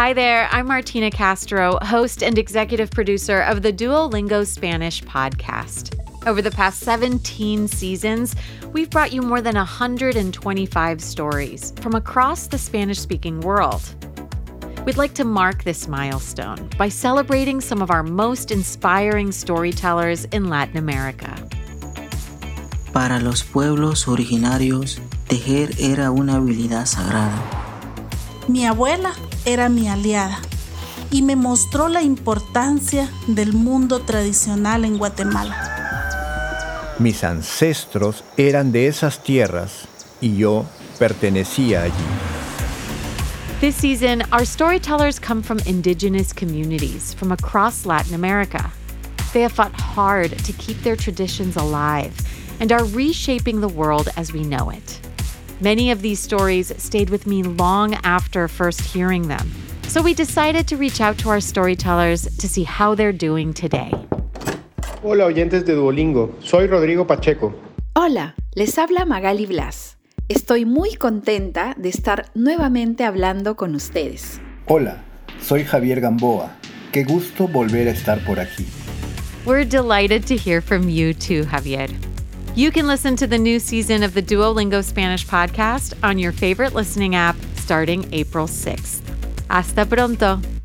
Hi there, I'm Martina Castro, host and executive producer of the Duolingo Spanish podcast. Over the past 17 seasons, we've brought you more than 125 stories from across the Spanish speaking world. We'd like to mark this milestone by celebrating some of our most inspiring storytellers in Latin America. Para los pueblos originarios, tejer era una habilidad sagrada. Mi abuela era mi aliada y me mostró la importancia del mundo tradicional en Guatemala. Mis ancestros eran de esas tierras y yo pertenecía allí. This season, our storytellers come from indigenous communities from across Latin America. They have fought hard to keep their traditions alive and are reshaping the world as we know it. Many of these stories stayed with me long after first hearing them. So we decided to reach out to our storytellers to see how they're doing today. Hola oyentes de Duolingo, soy Rodrigo Pacheco. Hola, les habla Magali Blas. Estoy muy contenta de estar nuevamente hablando con ustedes. Hola, soy Javier Gamboa. Qué gusto volver a estar por aquí. We're delighted to hear from you too, Javier. You can listen to the new season of the Duolingo Spanish podcast on your favorite listening app starting April 6th. Hasta pronto.